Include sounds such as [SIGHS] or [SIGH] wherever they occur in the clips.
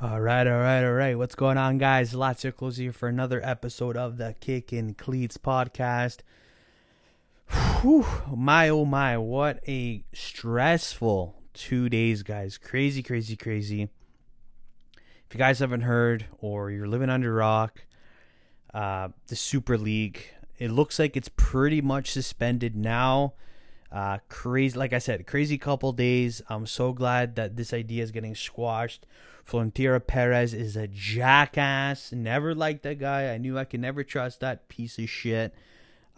All right, all right, all right. What's going on, guys? Lazio Close here for another episode of the Kick and Cleats podcast. Whew, my oh my, what a stressful two days, guys. Crazy, crazy, crazy. If you guys haven't heard or you're living under rock, uh, the Super League, it looks like it's pretty much suspended now. Uh, crazy, like I said, crazy couple days. I'm so glad that this idea is getting squashed. Florentino Perez is a jackass. Never liked that guy. I knew I could never trust that piece of shit.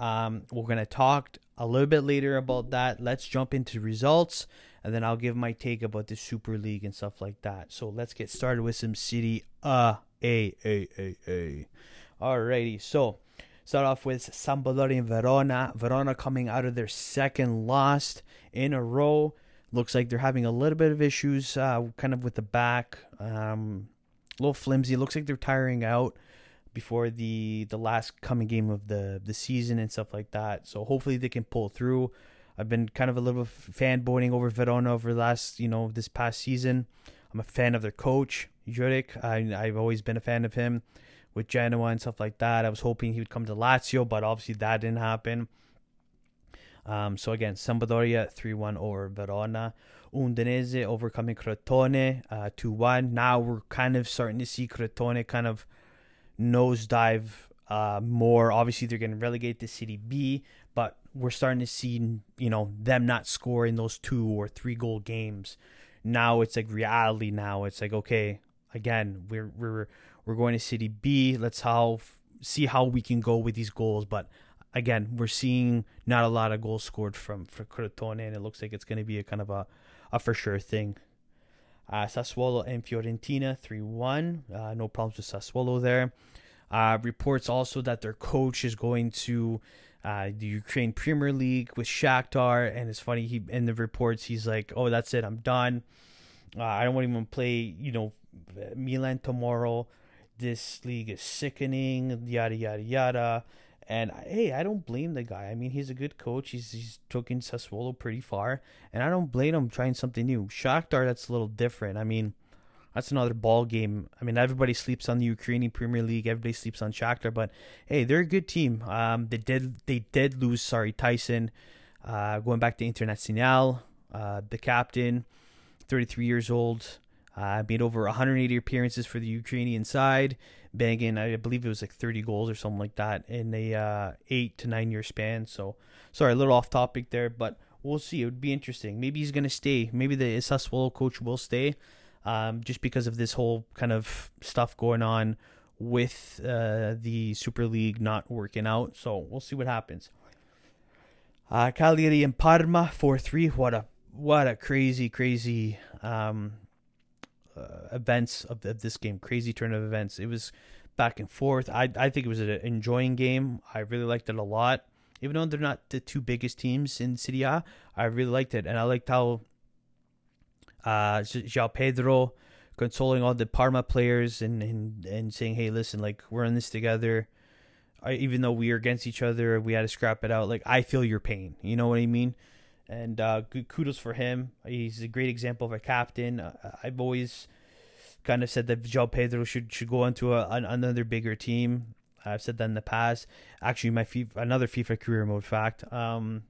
Um, we're gonna talk a little bit later about that. Let's jump into results, and then I'll give my take about the Super League and stuff like that. So let's get started with some Serie uh a a a a. Alrighty, so start off with Sampdoria and Verona. Verona coming out of their second loss in a row. Looks like they're having a little bit of issues, uh, kind of with the back, um, a little flimsy. Looks like they're tiring out before the the last coming game of the the season and stuff like that. So hopefully they can pull through. I've been kind of a little fanboying over Verona over the last, you know, this past season. I'm a fan of their coach, Juric. I, I've always been a fan of him with Genoa and stuff like that. I was hoping he would come to Lazio, but obviously that didn't happen. Um, so again, Sampdoria 3-1 over Verona. Udinese overcoming Crotone uh, 2-1. Now we're kind of starting to see Crotone kind of nosedive uh, more. Obviously, they're getting relegated to Serie B, but we're starting to see, you know, them not scoring those two or three goal games. Now it's like reality. Now it's like okay, again, we're we're we're going to Serie B. Let's how see how we can go with these goals, but again, we're seeing not a lot of goals scored from for Crotone, and it looks like it's going to be a kind of a, a for sure thing. Uh, Sassuolo and Fiorentina 3 1. Uh, no problems with Sassuolo there. Uh, reports also that their coach is going to uh, the Ukraine Premier League with Shakhtar, and it's funny. He in the reports he's like, "Oh, that's it. I'm done. Uh, I don't want to even play. You know, Milan tomorrow. This league is sickening. Yada yada yada." And hey, I don't blame the guy. I mean, he's a good coach. He's he's taken Sassuolo pretty far, and I don't blame him trying something new. Shakhtar, that's a little different. I mean, that's another ball game. I mean, everybody sleeps on the Ukrainian Premier League. Everybody sleeps on Shakhtar, but hey, they're a good team. Um, they did they did lose. Sorry, Taison. Uh, going back to Internacional, uh, the captain, 33 years old. Uh, made over 180 appearances for the Ukrainian side, banging, I believe it was like 30 goals or something like that in a uh, eight to nine year span. So, sorry, a little off topic there, but we'll see. It would be interesting. Maybe he's to stay. Maybe the Sassuolo coach will stay um, just because of this whole kind of stuff going on with uh, the Super League not working out. So, we'll see what happens. Uh, Cagliari and Parma 4 3. What a what a crazy, crazy um, uh, events of, of, this game, crazy turn of events. It was back and forth. I I think it was an enjoying game. I really liked it a lot. Even though they're not the two biggest teams in Serie A, I really liked it, and I liked how uh, João Pedro consoling all the Parma players and, and and saying, "Hey, listen, like we're in this together." I, even though we are against each other, we had to scrap it out. Like I feel your pain. You know what I mean? And uh, kudos for him. He's a great example of a captain. Uh, I've always kind of said that João Pedro should should go into a, an, another bigger team. I've said that in the past. Actually, my FIFA, another FIFA career mode fact. Um,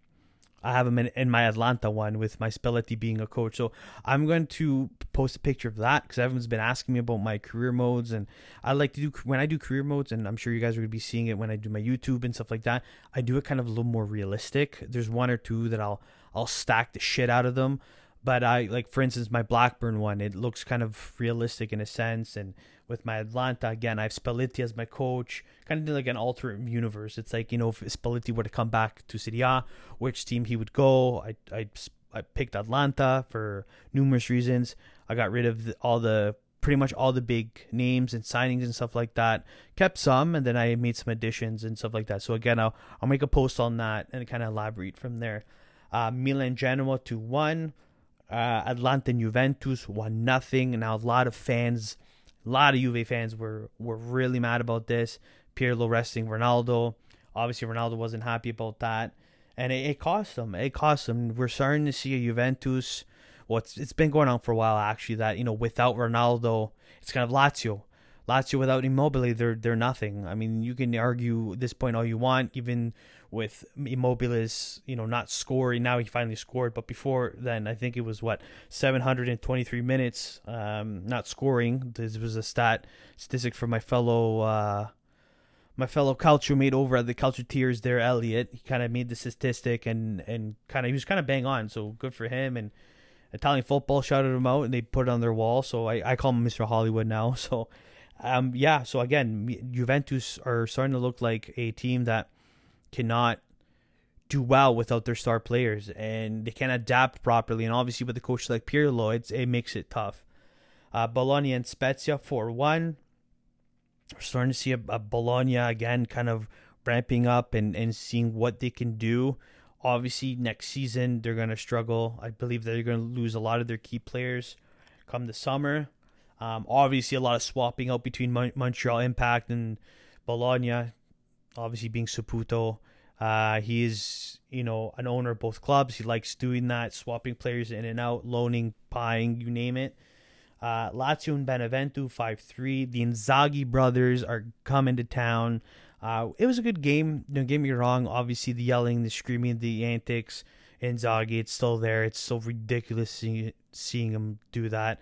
I have him in, in, my Atalanta one with my Spalletti being a coach. So I'm going to post a picture of that because everyone's been asking me about my career modes, and I like to do when I do career modes, and I'm sure you guys are going to be seeing it when I do my YouTube and stuff like that. I do it kind of a little more realistic. There's one or two that I'll I'll stack the shit out of them. But I like, for instance, my Blackburn one. It looks kind of realistic in a sense, and with my Atalanta again, I have Spalletti as my coach. Kind of like an alternate universe. It's like you know, if Spalletti were to come back to Serie A, which team he would go. I I I picked Atalanta for numerous reasons. I got rid of the, all the pretty much all the big names and signings and stuff like that. Kept some, and then I made some additions and stuff like that. So again, I'll I'll make a post on that and kind of elaborate from there. Uh, Milan Genoa to one. Uh, Atalanta Juventus one nothing. Now a lot of fans, a lot of Juve fans were were really mad about this. Pirlo resting Ronaldo. Obviously Ronaldo wasn't happy about that, and it, it cost them. It cost them. We're starting to see a Juventus. well, it's it's been going on for a while actually. That you know, without Ronaldo, it's kind of Lazio. Lazio without Immobile, they're they're nothing. I mean, you can argue this point all you want, even with Immobile's, you know, not scoring. Now he finally scored, but before then, I think it was what 723 minutes, um, not scoring. This was a stat statistic for my fellow uh, my fellow culture mate over at the culture tiers there, Elliot. He kind of made the statistic and and kind of he was kind of bang on. So good for him and. Italian football shouted him out and they put it on their wall. So I, I call him Mr. Hollywood now. [LAUGHS] So um, yeah, so again, Juventus are starting to look like a team that cannot do well without their star players, and they can't adapt properly. And obviously, with a coach like Pirlo, it's, it makes it tough. Uh, Bologna and Spezia four one. We're starting to see a, a Bologna again, kind of ramping up and, and seeing what they can do. Obviously, next season they're going to struggle. I believe they're going to lose a lot of their key players come the summer. Um, obviously, a lot of swapping out between Mon- Montreal Impact and Bologna. Obviously, being Saputo, uh, he is you know an owner of both clubs. He likes doing that, swapping players in and out, loaning, buying, you name it. Uh, Lazio and Benevento five three. The Inzaghi brothers are coming to town. Uh, it was a good game. Don't get me wrong. Obviously, the yelling, the screaming, the antics. Inzaghi, it's still there. It's so ridiculous seeing, seeing him do that.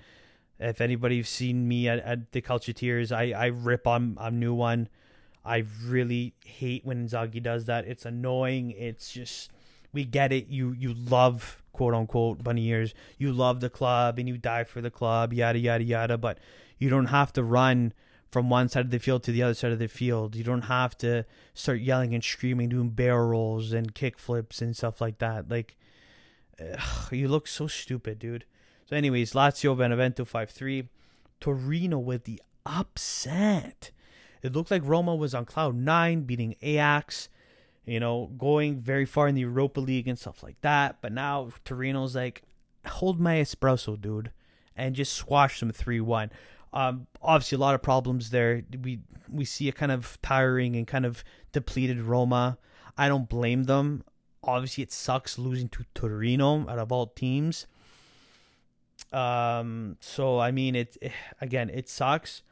If anybody's seen me at, at the Culture Tears, I, I rip on a new one. I really hate when Inzaghi does that. It's annoying. It's just we get it. You you love quote unquote bunny ears. You love the club and you die for the club, yada yada yada. But you don't have to run from one side of the field to the other side of the field. You don't have to start yelling and screaming, doing barrel rolls and kick flips and stuff like that. Like, ugh, you look so stupid, dude. So, anyways, Lazio Benevento 5 3. Torino with the upset. It looked like Roma was on cloud nine, beating Ajax, you know, going very far in the Europa League and stuff like that. But now Torino's like, hold my espresso, dude, and just squash them 3 1. Um, obviously, a lot of problems there. We we see a kind of tiring and kind of depleted Roma. I don't blame them. Obviously, it sucks losing to Torino out of all teams. Um, so I mean, it again, it sucks,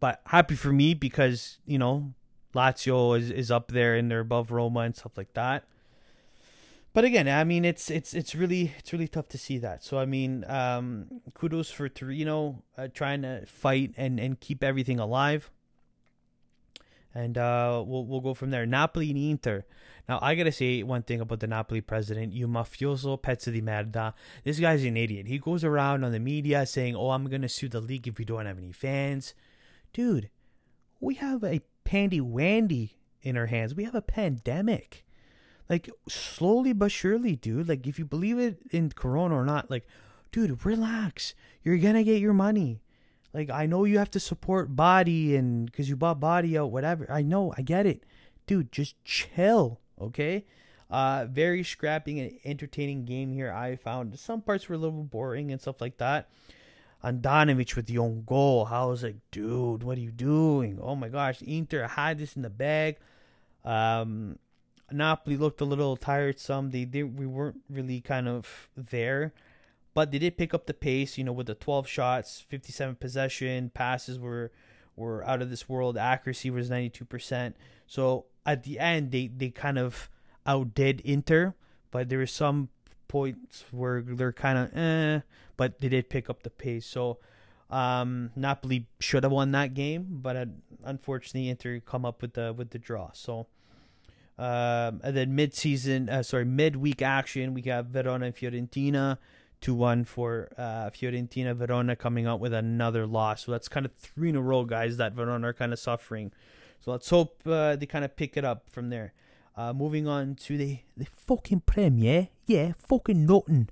but happy for me because you know Lazio is, is up there and they're above Roma and stuff like that. But again, I mean, it's it's it's really it's really tough to see that. So I mean, um, kudos for Torino uh, trying to fight and, and keep everything alive. And uh, we'll we'll go from there. Napoli and Inter. Now, I gotta say one thing about the Napoli president, you mafioso pezzo di merda. This guy's an idiot. He goes around on the media saying, oh, I'm gonna sue the league if we don't have any fans. Dude, we have a pandy wandy in our hands. We have a pandemic. Like, slowly but surely, dude. Like, if you believe it in Corona or not, like, dude, relax. You're gonna get your money. Like, I know you have to support Bari and because you bought Bari out, whatever. I know, I get it. Dude, just chill. Okay. Uh, very scrapping and entertaining game here. I found some parts were a little boring and stuff like that. Handanovic with the own goal. I was like, dude, what are you doing? Oh my gosh, Inter had this in the bag. Um, Napoli looked a little tiresome. They, they we weren't really kind of there, but they did pick up the pace. You know, with the 12 shots, 57 possession, passes were were out of this world. Accuracy was 92 percent. So at the end they they kind of outdid Inter, but there were some points where they're kind of eh, but they did pick up the pace. So um, Napoli should have won that game, but uh, unfortunately Inter come up with the with the draw. So um, and then mid season, uh, sorry, mid-week action, we got Verona and Fiorentina. 2 1 for uh, Fiorentina. Verona coming out with another loss. So that's kind of three in a row, guys, that Verona are kind of suffering. So let's hope uh, they kind of pick it up from there. Uh, moving on to the, the fucking Premier. Yeah, fucking nothing.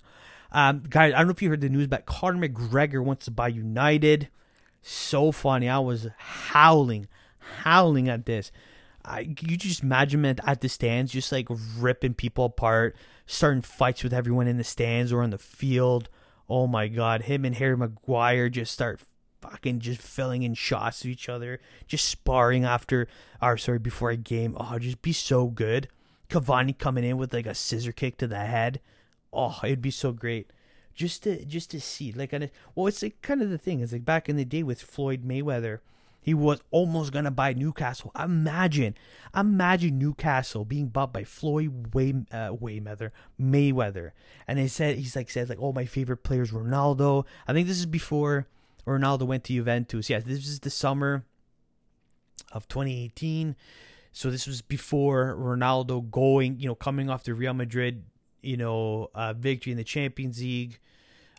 Um, guys, I don't know if you heard the news, but Conor McGregor wants to buy United. So funny. I was howling, howling at this. I, you just imagine him at the stands, just like ripping people apart, starting fights with everyone in the stands or on the field. Oh my God, him and Harry Maguire just start fucking just filling in shots to each other, just sparring after, or sorry, before a game. Oh, just be so good. Cavani coming in with like a scissor kick to the head. Oh, it'd be so great. just to just to see like well it's like kind of the thing it's like back in the day with Floyd Mayweather he was almost gonna buy Newcastle. Imagine, imagine Newcastle being bought by Floyd Way, uh, Mayweather, Mayweather, and he said he's like said like, oh my favorite player is Ronaldo. I think this is before Ronaldo went to Juventus. Yeah, this is the summer of 2018. So this was before Ronaldo going, you know, coming off the Real Madrid, you know, uh, victory in the Champions League.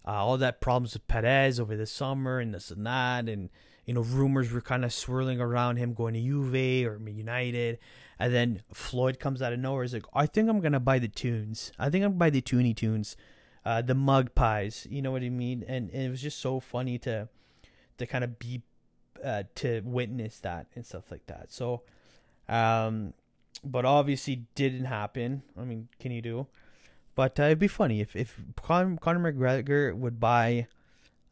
Uh, all that problems with Perez over the summer and this and that, and you know, rumors were kind of swirling around him going to Juve or United. And then Floyd comes out of nowhere. He's like, I think I'm to buy the tunes. I think I'm to buy the Toonie Tunes, uh, the Magpies. You know what I mean? And, and it was just so funny to to kind of be, uh, to witness that and stuff like that. So, um, but obviously didn't happen. I mean, can you do? But uh, it'd be funny if, if Con- Conor McGregor would buy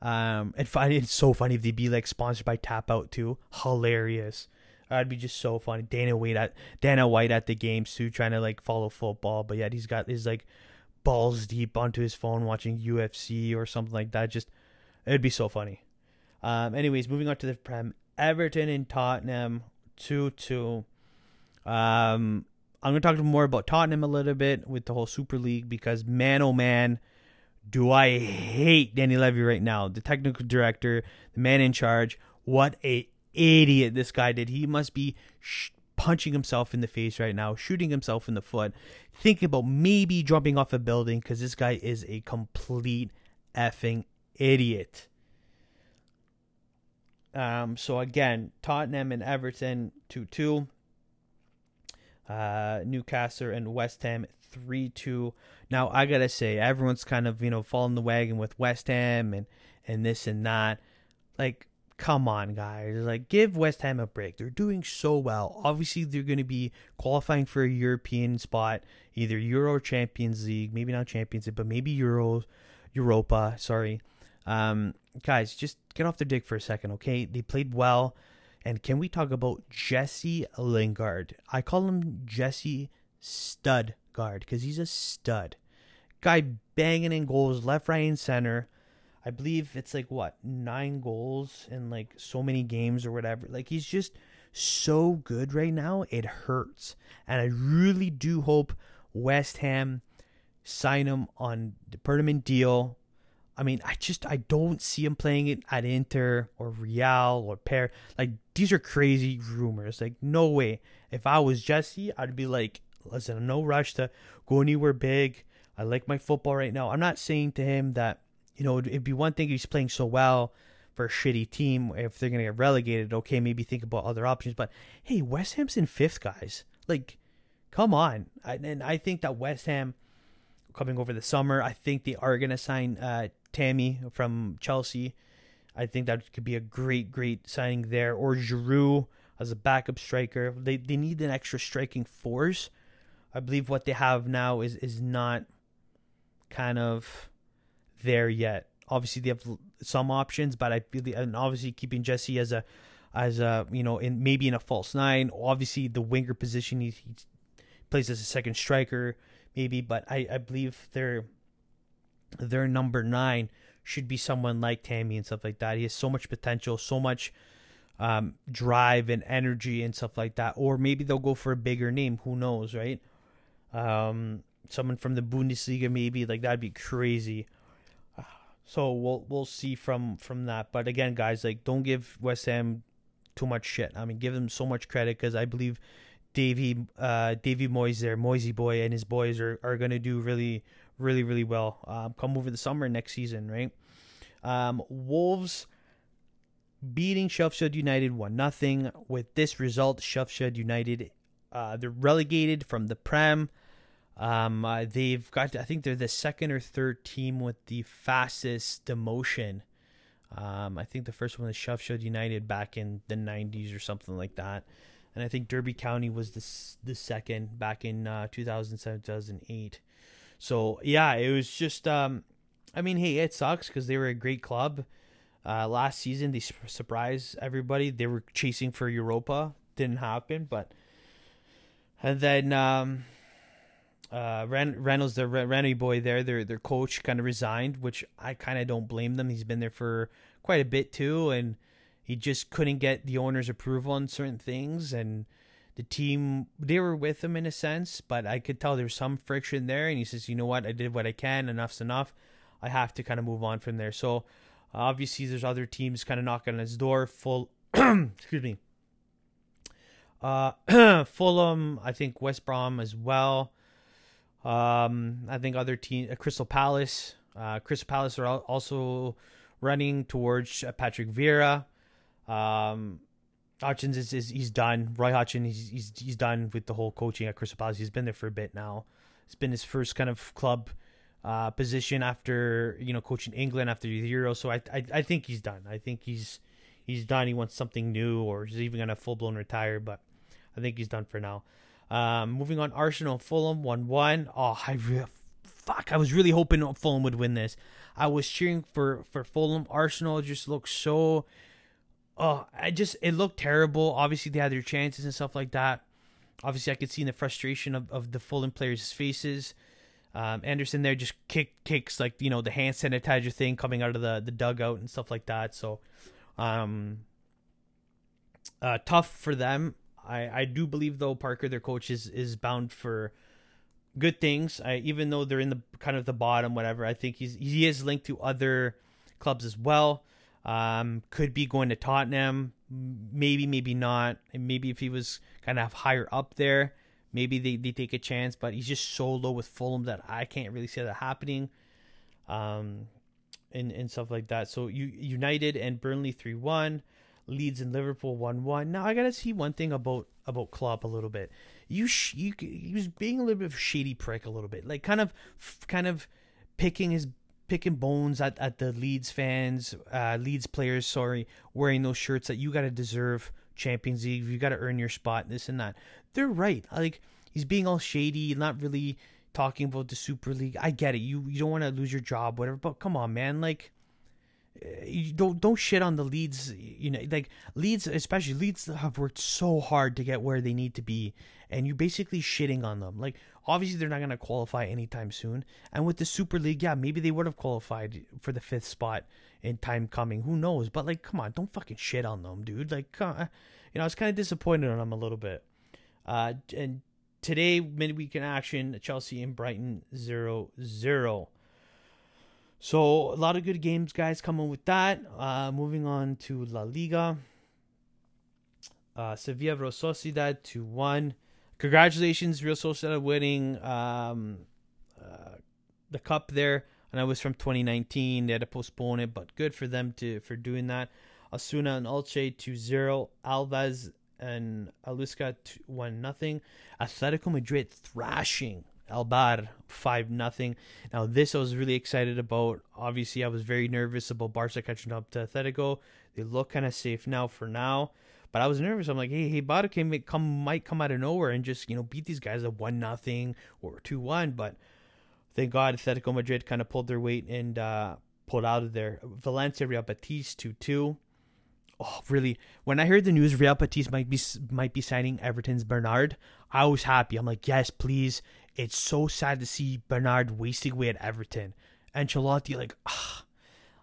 um, and find [LAUGHS] it's so funny if they'd be like sponsored by Tap Out too. Hilarious. That'd be just so funny. Dana White at Dana White at the games too, trying to like follow football, but yet he's got his like balls deep onto his phone watching UFC or something like that. Just it'd be so funny. Um, anyways, moving on to the Prem, Everton and Tottenham two two. Um, I'm gonna talk more about Tottenham a little bit with the whole Super League because man oh man do I hate Danny Levy right now, the technical director, the man in charge. What a idiot this guy did. He must be sh- punching himself in the face right now, shooting himself in the foot, thinking about maybe jumping off a building because this guy is a complete effing idiot. Um, so again, Tottenham and Everton 2 2. Uh, Newcastle and West Ham 3 2. Now, I got to say, everyone's kind of, you know, falling the wagon with West Ham and, and this and that. Like, come on, guys. Like, give West Ham a break. They're doing so well. Obviously, they're going to be qualifying for a European spot, either Euro Champions League. Maybe not Champions League, but maybe Euro, Europa. Sorry. Um, guys, just get off their dick for a second, okay? They played well. And can we talk about Jesse Lingard? I call him Jesse Stud guard because he's a stud. Guy banging in goals left, right, and center. I believe it's like what nine goals in like so many games or whatever. Like he's just so good right now. It hurts, and I really do hope West Ham sign him on the permanent deal. I mean, I just I don't see him playing it at Inter or Real or Pair. Like these are crazy rumors. Like no way. If I was Jesse, I'd be like, listen, no rush to go anywhere big. I like my football right now. I'm not saying to him that, you know, it'd be one thing he's playing so well for a shitty team. If they're to get relegated, okay, maybe think about other options. But hey, West Ham's in fifth, guys. Like, come on. And I think that West Ham coming over the summer, I think they are going to sign uh, Tammy from Chelsea. I think that could be a great, great signing there. Or Giroud as a backup striker. They they need an extra striking force. I believe what they have now is is not kind of there yet. Obviously, they have some options, but I believe, and obviously keeping Jesse as a as a you know in maybe in a false nine. Obviously, the winger position he, he plays as a second striker, maybe. But I I believe their their number nine should be someone like Tammy and stuff like that. He has so much potential, so much um, drive and energy and stuff like that. Or maybe they'll go for a bigger name. Who knows, right? Um, someone from the Bundesliga maybe like that'd be crazy. So we'll we'll see from from that. But again, guys, like don't give West Ham too much shit. I mean, give them so much credit because I believe Davy uh Davy Moyes there, Moisey boy and his boys are are gonna do really really really well. Um, come over the summer next season, right? Um, Wolves beating Sheffield United one nothing. With this result, Sheffield United uh, they're relegated from the Prem. Um, uh, they've got, I think they're the second or third team with the fastest demotion. Um, I think the first one was Sheffield United back in the 90s or something like that. And I think Derby County was the, the second back in uh, 2007, 2008. So, yeah, it was just, um, I mean, hey, it sucks because they were a great club. Uh, last season, they surprised everybody. They were chasing for Europa. Didn't happen, but. And then, um, uh, Ren- Reynolds, the Rennie boy there, their their coach kind of resigned, which I kind of don't blame them. He's been there for quite a bit too, and he just couldn't get the owner's approval on certain things, and the team they were with him in a sense, but I could tell there was some friction there, and he says, you know what, I did what I can, enough's enough. I have to kind of move on from there. So obviously, there's other teams kind of knocking on his door. Full, [CLEARS THROAT] excuse me. Uh, [CLEARS THROAT] Fulham, I think West Brom as well. Um, I think other team, uh, Crystal Palace. Uh, Crystal Palace are also running towards uh, Patrick Vieira. Um, Hutchins is, is he's done. Roy Hutchins he's, he's he's done with the whole coaching at Crystal Palace. He's been there for a bit now. It's been his first kind of club uh, position after you know coaching England after the Euro. So I, I I think he's done. I think he's he's done. He wants something new, or he's even gonna full blown retire. But I think he's done for now. Um, moving on, Arsenal Fulham one one. Oh, I re- fuck. I was really hoping Fulham would win this. I was cheering for for Fulham. Arsenal just looks so. Oh, I just it looked terrible. Obviously, they had their chances and stuff like that. Obviously, I could see in the frustration of, of the Fulham players' faces. Um, Anderson there just kick kicks like you know the hand sanitizer thing coming out of the the dugout and stuff like that. So, um, uh, tough for them. I I do believe though Parker, their coach, is is bound for good things. I even though they're in the kind of the bottom, whatever. I think he's he is linked to other clubs as well. Um, could be going to Tottenham, maybe maybe not. Maybe if he was kind of higher up there, maybe they, they take a chance, but he's just so low with Fulham that I can't really see that happening. Um, and, and stuff like that. So you United and Burnley three one, Leeds and Liverpool one one. Now I gotta see one thing about about Klopp a little bit. You sh- you he was being a little bit of shady prick a little bit, like kind of kind of picking his picking bones at, at the Leeds fans, uh, Leeds players. Sorry, wearing those shirts that you gotta deserve Champions League. You gotta earn your spot. This and that they're right. Like he's being all shady, not really talking about the Super League. I get it. You you don't want to lose your job, whatever. But come on, man. Like eh, you don't don't shit on the Leeds. You know, like Leeds, especially Leeds, have worked so hard to get where they need to be, and you're basically shitting on them. Like obviously they're not going to qualify anytime soon. And with the Super League, yeah, maybe they would have qualified for the fifth spot in time coming. Who knows? But like, come on, don't fucking shit on them, dude. Like, uh, you know, I was kind of disappointed on them a little bit. Uh, and today, midweek in action, Chelsea and Brighton 0 0. So, a lot of good games, guys, coming with that. Uh, moving on to La Liga. Uh, Sevilla Real Sociedad 2 1. Congratulations, Real Sociedad winning um, uh, the cup there. And I was from 2019. They had to postpone it, but good for them to for doing that. Osasuna and Elche 2 0. Alves and one nothing. Atletico Madrid thrashing Eibar five nothing. Now this I was really excited about. Obviously, I was very nervous about Barca catching up to Atletico. They look kind of safe now for now, but I was nervous. I'm like, hey, hey, Barca can come might come out of nowhere and just you know beat these guys at one nothing or two one. But thank God Atletico Madrid kind of pulled their weight and uh, pulled out of there. Valencia Real Betis two two. Oh, really, when I heard the news Real Betis might be might be signing Everton's Bernard, I was happy. I'm like, yes, please. It's so sad to see Bernard wasting away at Everton. Ancelotti, like, ah,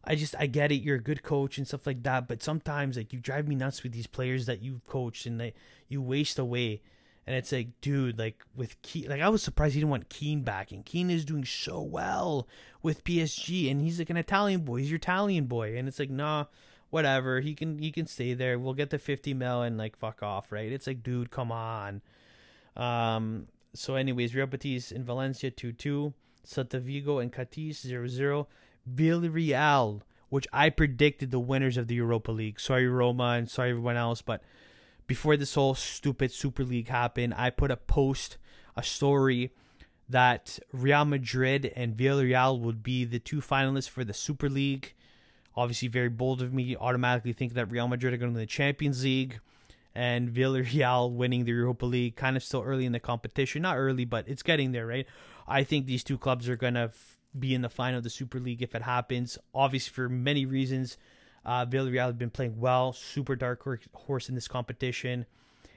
I just I get it. You're a good coach and stuff like that, but sometimes like you drive me nuts with these players that you've coached and they you waste away. And it's like, dude, like with Kean, like I was surprised he didn't want Kean back, and Kean is doing so well with PSG, and he's like an Italian boy. He's your Italian boy, and it's like, nah, whatever. He can he can stay there. We'll get the fifty mil and like fuck off, right? It's like, dude, come on. Um. So, anyways, Real Betis in Valencia two two. Celta Vigo and Cadiz 0-0. Villarreal, which I predicted the winners of the Europa League. Sorry, Roma, and sorry everyone else, but before this whole stupid Super League happened, I put a post, a story that Real Madrid and Villarreal would be the two finalists for the Super League. Obviously, very bold of me. Automatically think that Real Madrid are going to the Champions League and Villarreal winning the Europa League. Kind of still early in the competition. Not early, but it's getting there, right? I think these two clubs are going to f- be in the final of the Super League if it happens. Obviously, for many reasons. Uh, Villarreal have been playing well. Super dark horse in this competition.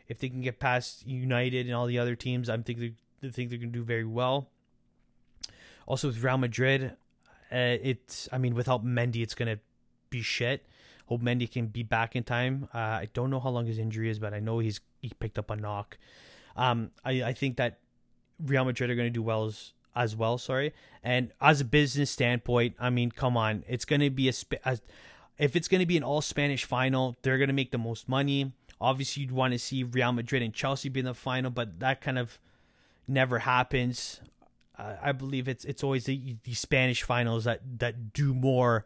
If they can get past United and all the other teams, I'm thinking think they're going to do very well. Also with Real Madrid, uh, it's I mean without Mendy, it's going to be shit. Hope Mendy can be back in time. Uh, I don't know how long his injury is, but I know he's he picked up a knock. Um, I I think that Real Madrid are going to do well as as well. Sorry, and as a business standpoint, I mean, come on, it's going to be a, a if it's going to be an all Spanish final, they're going to make the most money. Obviously, you'd want to see Real Madrid and Chelsea be in the final, but that kind of never happens. Uh, I believe it's it's always the, the, Spanish finals that, that do more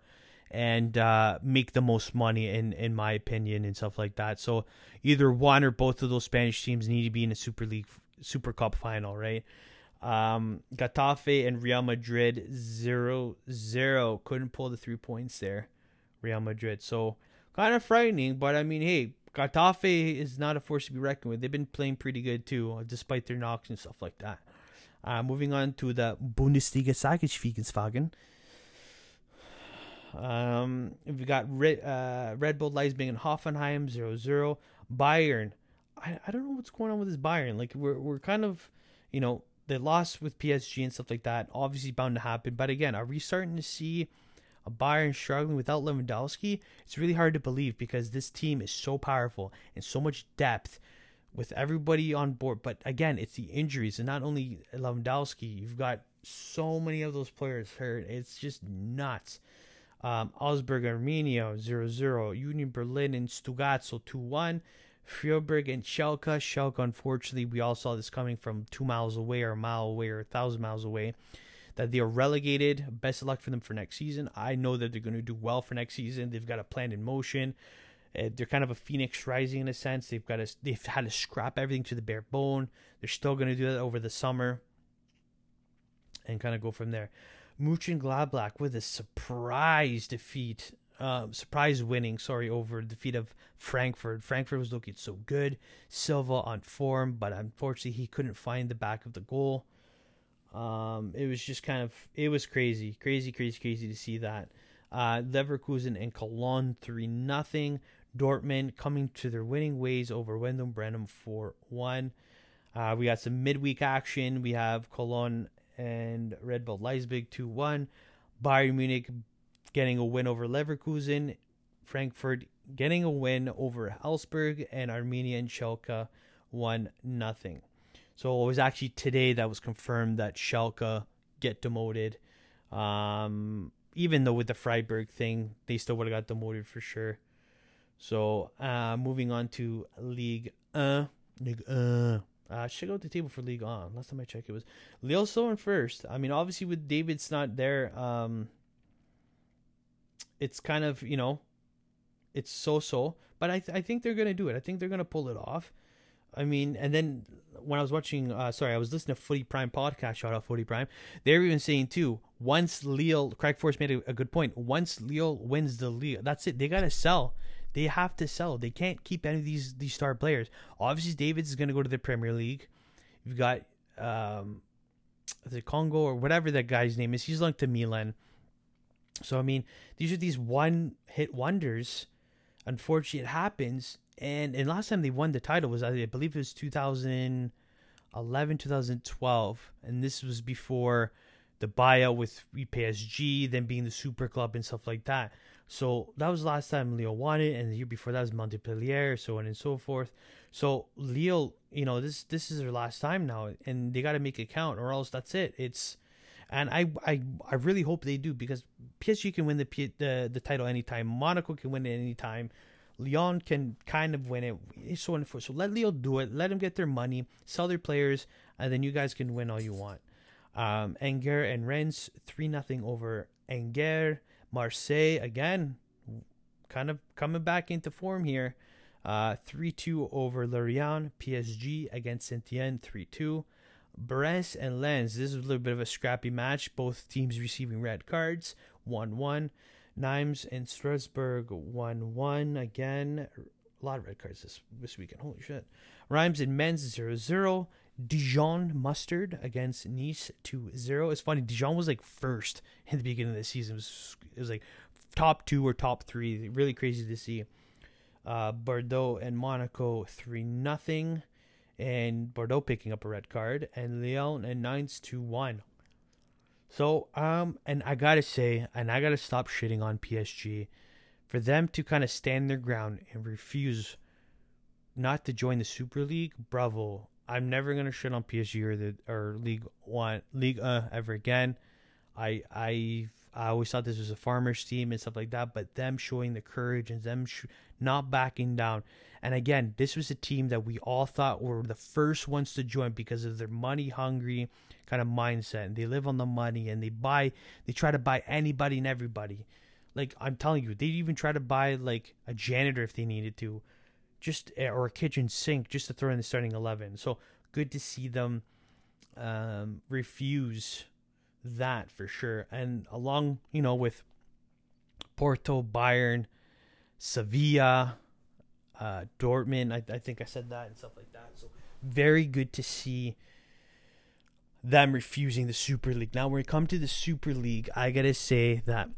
and uh, make the most money in in my opinion and stuff like that. So either one or both of those Spanish teams need to be in a Super League Super Cup final, right? Um, Getafe and Real Madrid 0-0 couldn't pull the three points there. Real Madrid, so kind of frightening. But I mean, hey, Getafe is not a force to be reckoned with. They've been playing pretty good too, uh, despite their knocks and stuff like that. Uh, moving on to the Bundesliga Sagesfigenswagen. Um, we got Red, uh, Red Bull Leipzig and Hoffenheim 0-0. Bayern. I, I don't know what's going on with this Bayern. Like we're we're kind of, you know, they lost with PSG and stuff like that. Obviously bound to happen. But again, are we starting to see a Bayern struggling without Lewandowski, it's really hard to believe because this team is so powerful and so much depth with everybody on board. But again, it's the injuries, and not only Lewandowski, you've got so many of those players hurt. It's just nuts. Um, Augsburg, Arminia 0 0. Union Berlin and Stuttgart, so 2 1. Freiburg and Schalke. Schalke, unfortunately, we all saw this coming from two miles away, or a mile away, or a thousand miles away that they are relegated. Best of luck for them for next season. I know that they're going to do well for next season. They've got a plan in motion. Uh, they're kind of a phoenix rising in a sense. They've got to, they've had to scrap everything to the bare bone. They're still going to do that over the summer and kind of go from there. Muchen Gladbach with a surprise defeat, uh, surprise winning, sorry, over defeat of Frankfurt. Frankfurt was looking so good. Silva on form, but unfortunately he couldn't find the back of the goal. Um, it was just kind of it was crazy, crazy, crazy, crazy to see that. Uh, Leverkusen and Cologne three nothing. Dortmund coming to their winning ways over Werder Bremen four one. Uh, we got some midweek action. We have Cologne and Red Bull Leipzig two one. Bayern Munich getting a win over Leverkusen. Frankfurt getting a win over Augsburg and Arminia and Schalke won nothing. So it was actually today that was confirmed that Schalke get demoted. Um, even though with the Freiburg thing, they still would have got demoted for sure. So uh, moving on to League Uh, League Uh. Uh, check out the table for League On. Last time I checked, it was Lille still in first. I mean, obviously with David's not there, um, it's kind of you know, it's so so. But I th- I think they're gonna do it. I think they're gonna pull it off. I mean, and then when I was watching, uh, sorry, I was listening to Footy Prime podcast. Shout out Footy Prime. They were even saying too. Once Lille, Craig Force made a, a good point. Once Lille wins the league, that's it. They gotta sell. They have to sell. They can't keep any of these these star players. Obviously, Davids is gonna go to the Premier League. You've got um, the Congo or whatever that guy's name is. He's linked to Milan. So I mean, these are these one hit wonders. Unfortunately, it happens. And and last time they won the title was I believe it was 2011 2012 and this was before the buyout with PSG then being the super club and stuff like that. So that was last time Lille won it and the year before that was Montpellier so on and so forth. So Lille you know this this is their last time now and they got to make it count or else that's it. It's and I, I I really hope they do because PSG can win the the the title anytime Monaco can win it anytime Lyon can kind of win it, so on and forth. So let Lyon do it. Let them get their money, sell their players, and then you guys can win all you want. Um, Angers and Rennes three nothing over Angers. Marseille again, kind of coming back into form here. Uh, 3-2 over Lorient. PSG against Saint-Étienne 3-2. Brest and Lens. This is a little bit of a scrappy match. Both teams receiving red cards. 1-1. Nimes and Strasbourg 1 1 again. A lot of red cards this, this weekend. Holy shit. Reims and Metz 0 0. Dijon Mustard against Nice 2 0. It's funny, Dijon was like first [LAUGHS] in the beginning of the season. It was, it was like top two or top three. Really crazy to see. Uh, Bordeaux and Monaco 3 0. And Bordeaux picking up a red card, and Lyon and Nantes to 1. So, um, and I gotta say, and I gotta stop shitting on PSG for them to kind of stand their ground and refuse not to join the Super League. Bravo! I'm never gonna shit on PSG or the or League One League uh, ever again. I I I always thought this was a farmers team and stuff like that, but them showing the courage and them sh- not backing down. And again, this was a team that we all thought were the first ones to join because of their money hungry kind of mindset. And they live on the money and they buy, they try to buy anybody and everybody. Like I'm telling you, they even try to buy like a janitor if they needed to, just eh, or a kitchen sink just to throw in the starting eleven. So good to see them um, refuse that for sure. And along, you know, with Porto, Bayern, Sevilla, uh, Dortmund, I, I think I said that and stuff like that. So very good to see them refusing the Super League. Now, when it comes to the Super League, I gotta say that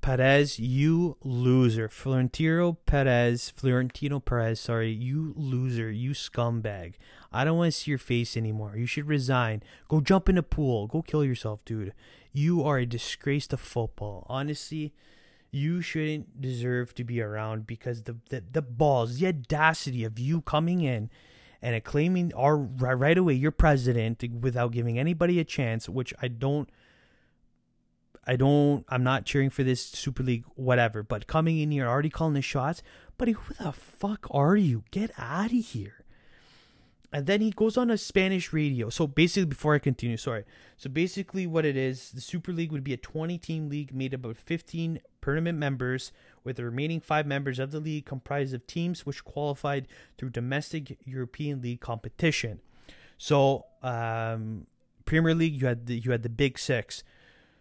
Perez, you loser. Florentino Perez, Florentino Perez, sorry, you loser, you scumbag. I don't want to see your face anymore. You should resign. Go jump in a pool. Go kill yourself, dude. You are a disgrace to football. Honestly, you shouldn't deserve to be around because the the, the balls, the audacity of you coming in and acclaiming our right away your president without giving anybody a chance, which I don't I don't I'm not cheering for this Super League whatever, but coming in here already calling the shots, buddy, who the fuck are you? Get out of here. And then he goes on a Spanish radio. So basically, before I continue, sorry. So basically, what it is, the Super League would be a 20 team league made up of 15 permanent members, with the remaining five members of the league comprised of teams which qualified through domestic European League competition. So, um, Premier League, you had the, you had the big six.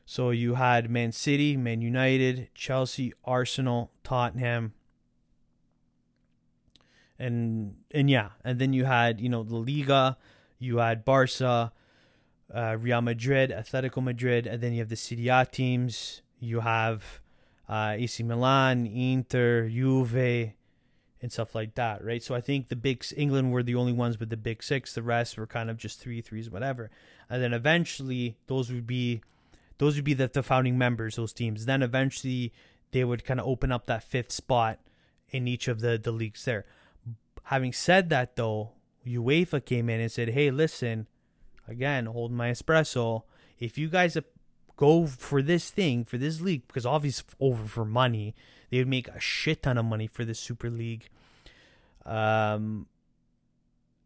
So you had Man City, Man United, Chelsea, Arsenal, Tottenham, and and yeah, and then you had you know the Liga, you had Barca, uh, Real Madrid, Atletico Madrid, and then you have the Serie A teams. You have uh, AC Milan, Inter, Juve, and stuff like that, right? So I think the big England were the only ones with the big six. The rest were kind of just three threes, whatever. And then eventually those would be those would be the, the founding members, those teams. Then eventually they would kind of open up that fifth spot in each of the the leagues there. Having said that, though, UEFA came in and said, "Hey, listen, again, hold my espresso. If you guys go for this thing for this league, because obviously over for money, they would make a shit ton of money for the Super League. Um,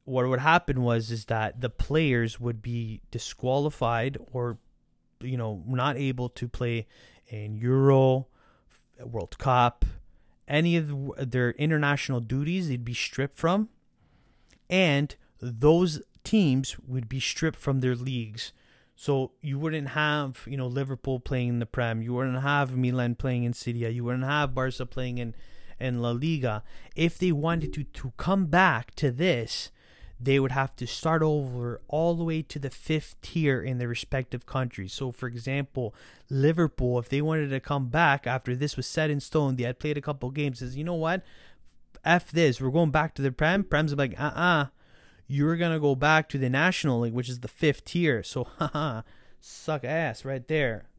what would happen was is that the players would be disqualified or, you know, not able to play in Euro, World Cup, any of their international duties they'd be stripped from and those teams would be stripped from their leagues. So you wouldn't have you know liverpool playing in the prem. You wouldn't have milan playing in Serie you wouldn't have barca playing in in la liga. If they wanted to to come back to this they would have to start over all the way to the fifth tier in their respective countries. So, for example, Liverpool, if they wanted to come back after this was set in stone, they had played a couple games, says, you know what? F this, we're going back to the Prem. Prem's like, uh uh-uh. uh, you're going to go back to the National League, which is the fifth tier. So, [LAUGHS] haha, suck ass right there.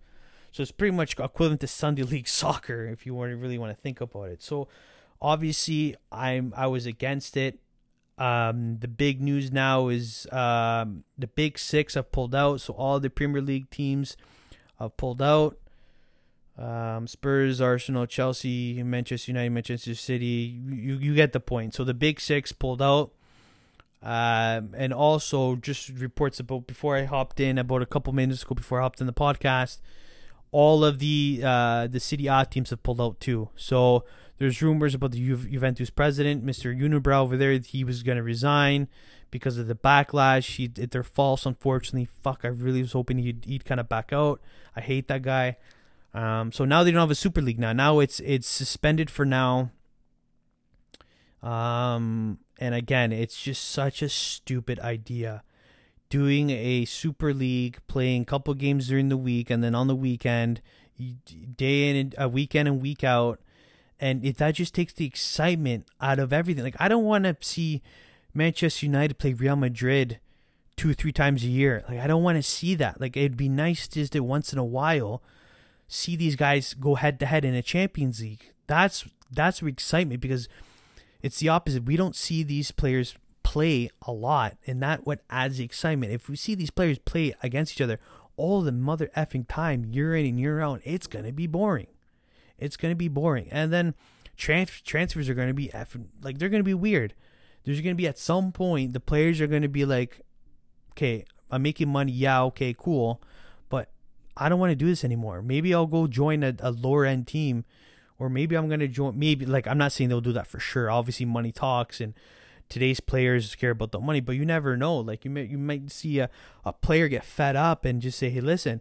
So, it's pretty much equivalent to Sunday League soccer if you really want to think about it. So, obviously, I'm I was against it um, the big news now is um, the big six have pulled out, so all the Premier League teams have pulled out. Um, Spurs, Arsenal, Chelsea, Manchester United, Manchester City. You you get the point. So the big six pulled out. Um, and also just reports about before I hopped in about a couple minutes ago before I hopped in the podcast, all of the uh, the Serie A teams have pulled out too. So there's rumors about the Ju- Juventus president, Mr. Unibrow over there. He was going to resign because of the backlash. He, they're false, unfortunately. Fuck, I really was hoping he'd, he'd kind of back out. I hate that guy. Um, so now they don't have a Super League now. Now it's it's suspended for now. Um, and again, it's just such a stupid idea. Doing a Super League, playing a couple games during the week, and then on the weekend, day in a uh, weekend and week out, and it, that just takes the excitement out of everything. Like I don't want to see Manchester United play Real Madrid two or three times a year. Like I don't want to see that. Like it'd be nice just to once in a while see these guys go head to head in a Champions League. That's that's excitement because it's the opposite. We don't see these players play a lot, and that what adds the excitement. If we see these players play against each other all the mother effing time, year in and year out, it's gonna be boring. It's gonna be boring, and then trans- transfers are gonna be effing, like they're gonna be weird. There's gonna be at some point the players are gonna be like, okay, I'm making money. Yeah, okay, cool, but I don't want to do this anymore. Maybe I'll go join a, a lower end team, or maybe I'm gonna join. Maybe like I'm not saying they'll do that for sure. Obviously, money talks and today's players care about the money, but you never know. Like you may you might see a, a player get fed up and just say, "Hey, listen."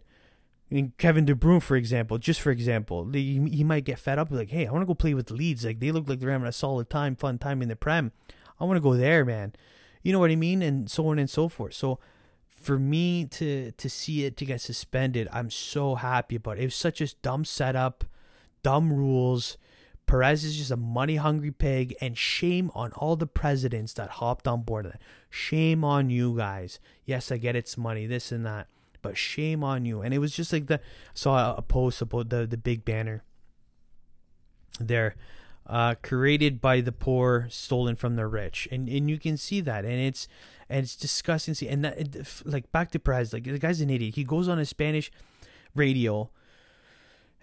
I Kevin De Bruyne, for example, just for example, he, he might get fed up. Like, hey, I want to go play with Leeds. Like, they look like they're having a solid time, fun time in the Prem. I want to go there, man. You know what I mean? And so on and so forth. So, for me to to see it to get suspended, I'm so happy about it. It was such a dumb setup, dumb rules. Perez is just a money hungry pig, and shame on all the presidents that hopped on board that. Shame on you guys. Yes, I get it's money, this and that, but shame on you. And it was just like the I saw a post about the the big banner there, uh, created by the poor, stolen from the rich, and and you can see that, and it's and it's disgusting. See, and that like back to Perez, like the guy's an idiot. He goes on a Spanish radio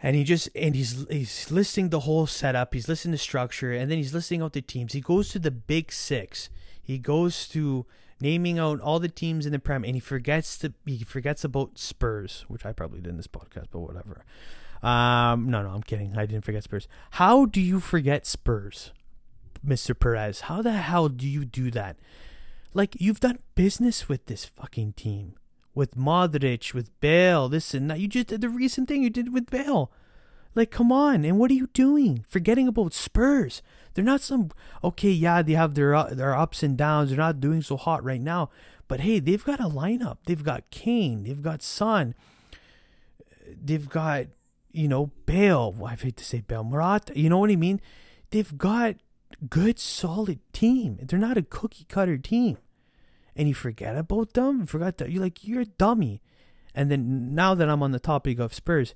and he just and he's he's listing the whole setup he's listing the structure and then he's listing out the teams. He goes to the big six. He goes to naming out all the teams in the prem and he forgets to he forgets about spurs which i probably did in this podcast but whatever. Um no no i'm kidding. I didn't forget spurs. How do you forget spurs mr perez? How the hell do you do that? Like you've done business with this fucking team with Modric, with Bale, this and that. You just did the recent thing you did with Bale. Like, come on. And what are you doing? Forgetting about Spurs. They're not some, okay, yeah, they have their, uh, their ups and downs. They're not doing so hot right now. But hey, they've got a lineup. They've got Kane. They've got Son. They've got, you know, Bale. I hate to say Bale. Morata. You know what I mean? They've got good, solid team. They're not a cookie cutter team and you forget about them. Forgot that you're like you're a dummy. And then now that I'm on the topic of Spurs,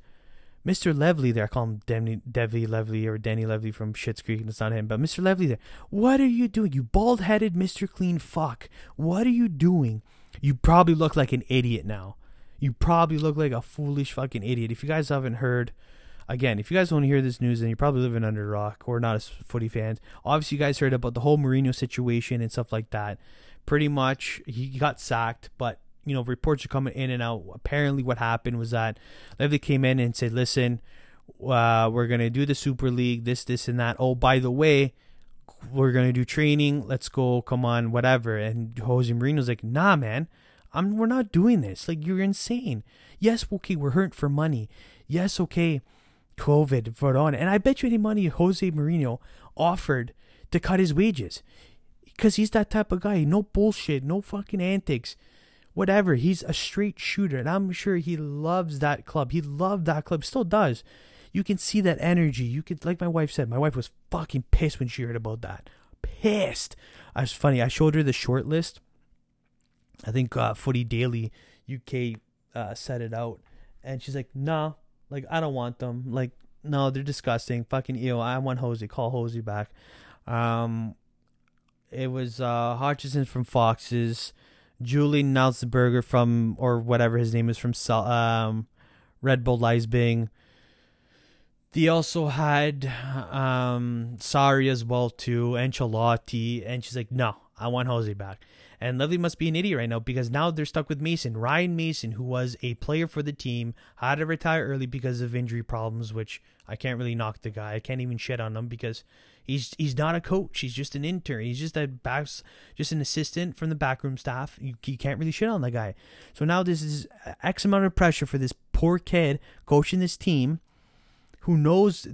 Mr. Levy there, I call him Devy Levy or Danny Levy from Schitt's Creek, and it's not him, but Mr. Levy there. What are you doing? You bald headed Mr. Clean fuck. What are you doing? You probably look like an idiot now. You probably look like a foolish fucking idiot. If you guys haven't heard, again, if you guys want to hear this news, then you're probably living under a rock or not as footy fans. Obviously, you guys heard about the whole Mourinho situation and stuff like that pretty much he got sacked, but you know reports are coming in and out. Apparently, what happened was that Levy came in and said, "Listen, uh, we're gonna do the Super League, this, this, and that. Oh, by the way." We're gonna do training. Let's go. Come on, whatever. And Jose Mourinho's like, "Nah, man, I'm. We're not doing this. Like, you're insane. Yes, okay, we're hurt for money. Yes, okay, COVID, on. And I bet you any money Jose Mourinho offered to cut his wages because he's that type of guy. No bullshit, no fucking antics, whatever. He's a straight shooter, and I'm sure he loves that club. He loved that club, still does. You can see that energy. You could, like my wife said, my wife was fucking pissed when she heard about that. Pissed. I was funny. I showed her the short list. I think uh, Footy Daily UK uh, set it out, and she's like, "Nah, like I don't want them. Like, no, they're disgusting. Fucking ew. I want Hosey. Call Hosey back." Um, it was uh, from Foxes, Julie Nalsberger from or whatever his name is from um, Red Bull Leipzig. They also had um, Sarri as well too, Ancelotti, and she's like, no, I want Jose back. And Levy must be an idiot right now because now they're stuck with Mason. Ryan Mason, who was a player for the team, had to retire early because of injury problems, which I can't really knock the guy. I can't even shit on him because he's he's not a coach. He's just an intern. He's just a back, just an assistant from the backroom staff. You, you can't really shit on the guy. So now this is X amount of pressure for this poor kid coaching this team who knows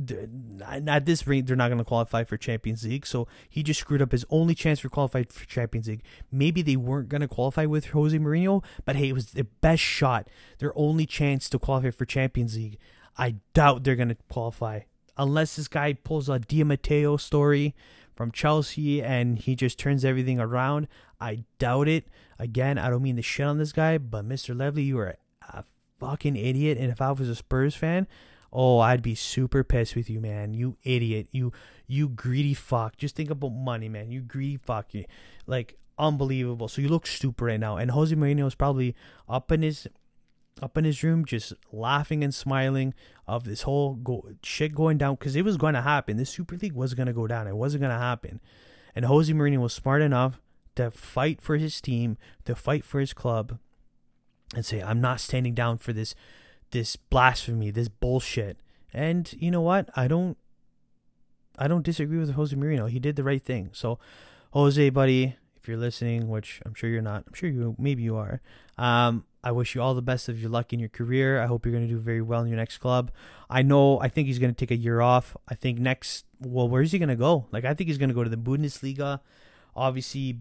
at this rate they're not going to qualify for Champions League. So he just screwed up his only chance for qualifying for Champions League. Maybe they weren't going to qualify with Jose Mourinho, but hey, it was their best shot, their only chance to qualify for Champions League. I doubt they're going to qualify unless this guy pulls a Di Matteo story from Chelsea and he just turns everything around. I doubt it. Again, I don't mean to shit on this guy, but Mr. Levy, you are a fucking idiot. And if I was a Spurs fan, oh, I'd be super pissed with you, man. You idiot. You you greedy fuck. Just think about money, man. You greedy fuck. You like unbelievable. So you look stupid right now. And Jose Mourinho is probably up in his up in his room just laughing and smiling of this whole go- shit going down because it was going to happen. This Super League was going to go down. It wasn't going to happen. And Jose Mourinho was smart enough to fight for his team, to fight for his club, and say, "I'm not standing down for this, this blasphemy, this bullshit." And you know what? I don't, I don't disagree with Jose Mourinho. He did the right thing. So, Jose, buddy, if you're listening, which I'm sure you're not, I'm sure you maybe you are. Um, I wish you all the best of your luck in your career. I hope you're going to do very well in your next club. I know. I think he's going to take a year off. I think next. Well, where's he going to go? Like, I think he's going to go to the Bundesliga. Obviously,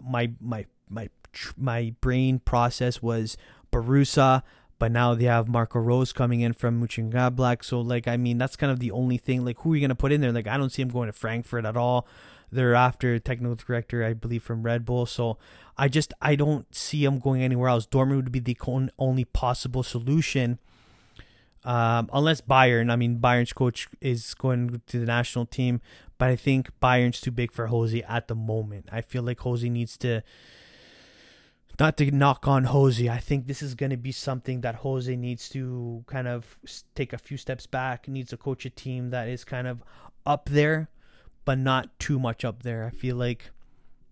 my my my my brain process was Borussia, but now they have Marco Rose coming in from Mönchengladbach. So, like, I mean, that's kind of the only thing. Like, who are you going to put in there? Like, I don't see him going to Frankfurt at all. They're after technical director, I believe, from Red Bull. So I just I don't see him going anywhere else. Dortmund would be the only possible solution, um, unless Bayern. I mean, Bayern's coach is going to the national team, but I think Bayern's too big for Jose at the moment. I feel like Jose needs to. Not to knock on Jose, I think this is going to be something that Jose needs to kind of take a few steps back. Needs to coach a team that is kind of up there but not too much up there. I feel like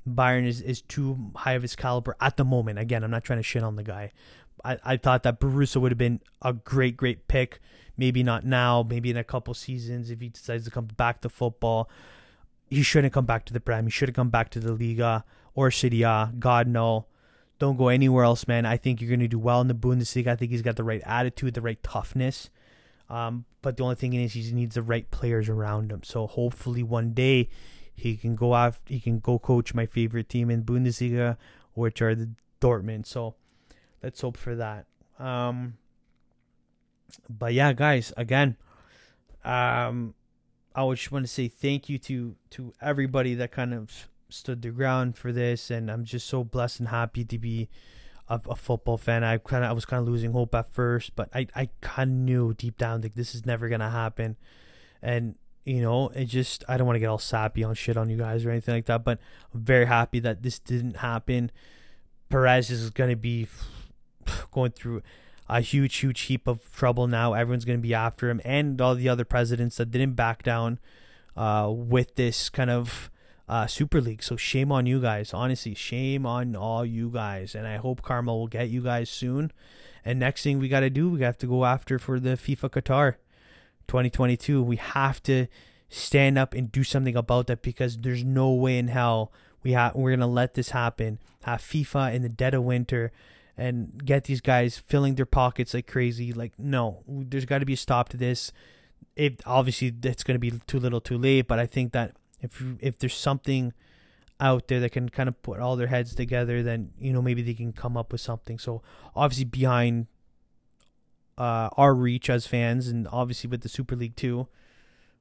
Bayern is, is too high of his caliber at the moment. Again, I'm not trying to shit on the guy. I, I thought that Borussia would have been a great, great pick. Maybe not now, maybe in a couple seasons if he decides to come back to football. He shouldn't come back to the Prem. He should have come back to the Liga or Serie A. God, no. Don't go anywhere else, man. I think you're going to do well in the Bundesliga. I think he's got the right attitude, the right toughness. Um, but the only thing is he needs the right players around him. So hopefully one day he can go off. He can go coach my favorite team in Bundesliga, which are the Dortmund. So let's hope for that. Um, but yeah, guys, again, um, I just want to say thank you to to everybody that kind of stood the ground for this, and I'm just so blessed and happy to be a, a football fan. I kind of I was kind of losing hope at first, but I I kind of knew deep down like this is never gonna happen, and you know it just I don't want to get all sappy on shit on you guys or anything like that, but I'm very happy that this didn't happen. Perez is gonna be [SIGHS] going through a huge, huge heap of trouble now. Everyone's going to be after him, and all the other presidents that didn't back down uh, with this kind of uh, Super League. So shame on you guys. Honestly, shame on all you guys. And I hope Karma will get you guys soon. And next thing we got to do, we have to go after for the FIFA Qatar 2022. We have to stand up and do something about that because there's no way in hell we have we're gonna let this happen. Have FIFA in the dead of winter and get these guys filling their pockets like crazy. Like no, there's got to be a stop to this. It obviously it's going to be too little, too late. But I think that if if there's something out there that can kind of put all their heads together, then you know maybe they can come up with something. So obviously behind uh, our reach as fans, and obviously with the Super League too.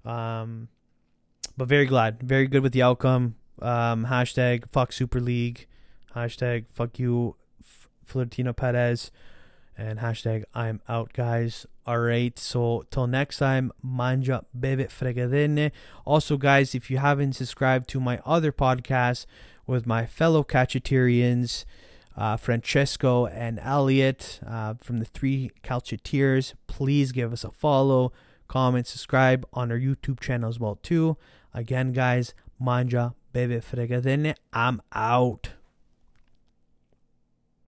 Um, but very glad, very good with the outcome. Um, hashtag fuck Super League. Hashtag fuck you, Florentino Perez and hashtag I'm out, guys. All right, so till next time, manja bebe fregadene. Also, guys, if you haven't subscribed to my other podcast with my fellow Cacciaterians, uh, Francesco and Elliot uh, from the Three Calciteers, please give us a follow, comment, subscribe on our YouTube channel as well too. Again, guys, manja bebe fregadene. I'm out.